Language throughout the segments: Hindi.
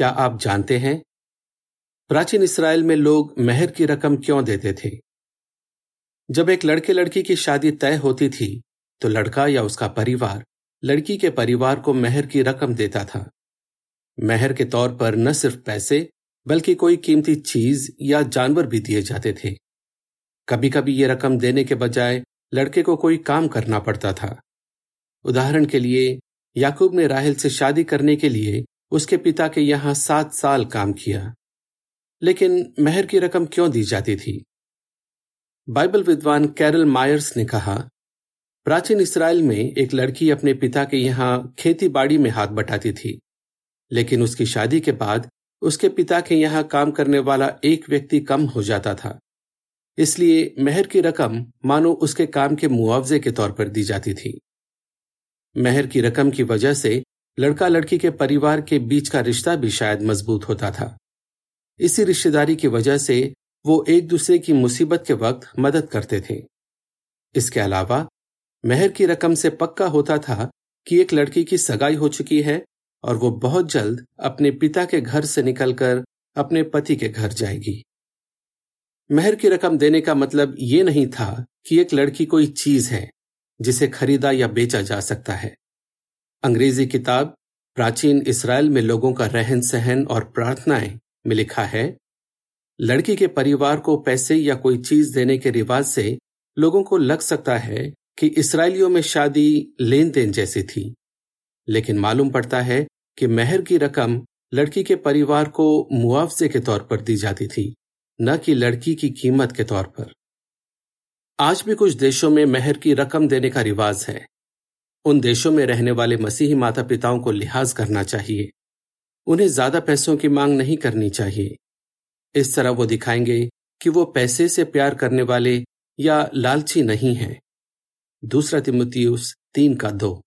क्या आप जानते हैं? प्राचीन इसराइल में लोग मेहर की रकम क्यों देते थे? जब एक लड़के लड़की की शादी तय होती थी तो लड़का या उसका परिवार लड़की के परिवार को मेहर की रकम देता था। मेहर के तौर पर न सिर्फ़ पैसे, बल्कि कोई कीमती चीज़ या जानवर भी दिए जाते थे। कभी कभी ये रकम देने के बजाय लड़के को कोई काम करना पड़ता था। उदाहरण के लिए, याकूब ने राहल से शादी करने के लिए उसके पिता के यहाँ सात साल काम किया। लेकिन मेहर की रकम क्यों दी जाती थी? बाइबल विद्वान कैरल मायर्स ने कहा, प्राचीन इसराइल में एक लड़की अपने पिता के यहाँ खेती बाड़ी में हाथ बटाती थी। लेकिन उसकी शादी के बाद उसके पिता के यहाँ काम करने वाला एक व्यक्ति कम हो जाता था। इसलिए मेहर की रकम, मानो उसके काम के मुआवजे के तौर पर दी जाती थी। मेहर की रकम की वजह से लड़का लड़की के परिवार के बीच का रिश्ता भी शायद मज़बूत होता था। इसी रिश्तेदारी की वजह से वो एक दूसरे की मुसीबत के वक्त मदद करते थे। इसके अलावा, मेहर की रकम से पक्का होता था कि एक लड़की की सगाई हो चुकी है और वो बहुत जल्द अपने पिता के घर से निकलकर अपने पति के घर जाएगी। मेहर की रकम देने का मतलब ये नहीं था कि एक लड़की कोई चीज़ है जिसे खरीदा या बेचा जा सकता है। अंग्रेज़ी किताब प्राचीन इसराइल में लोगों का रहन सहन और प्रार्थनाएँ में लिखा है। लड़की के परिवार को पैसे या कोई चीज़ देने के रिवाज से लोगों को लग सकता है कि इसराइलियों में शादी लेन देन जैसी थी। लेकिन मालूम पड़ता है कि मेहर की रकम लड़की के परिवार को मुआवजे के तौर पर दी जाती थी, न कि लड़की की कीमत के तौर पर। आज भी कुछ देशों में मेहर की रकम देने का रिवाज है। उन देशों में रहने वाले मसीही माता पिताओं को लिहाज करना चाहिए। उन्हें ज़्यादा पैसों की मांग नहीं करनी चाहिए। इस तरह वो दिखाएँगे कि वो पैसे से प्यार करने वाले या लालची नहीं हैं। दूसरा तिमुतियुस तीन का दो।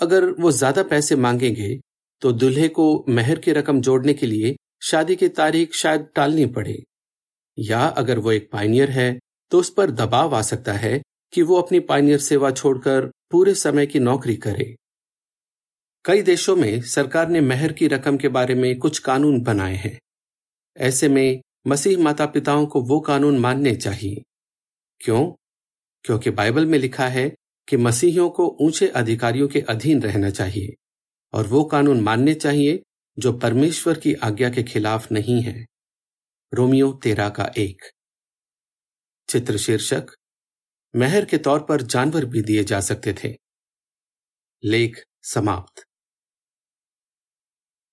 अगर वो ज़्यादा पैसे मांगेंगे तो दूल्हे को मेहर की रकम जोड़ने के लिए शादी की तारीख शायद टालनी पड़े। या अगर वो एक पाइनियर है तो उस पर दबाव आ सकता है कि वो अपनी पाइनियर सेवा छोड़कर पूरे समय की नौकरी करे। कई देशों में सरकार ने मेहर की रकम के बारे में कुछ कानून बनाए हैं। ऐसे में मसीह माता पिताओं को वो कानून मानने चाहिए। क्यों? क्योंकि बाइबल में लिखा है कि मसीहियों को ऊँचे अधिकारियों के अधीन रहना चाहिए और वो कानून मानने चाहिए जो परमेश्वर की आज्ञा के खिलाफ नहीं है। रोमियो तेरा का एक। चित्र शीर्षक मेहर के तौर पर जानवर भी दिए जा सकते थे। लेख समाप्त।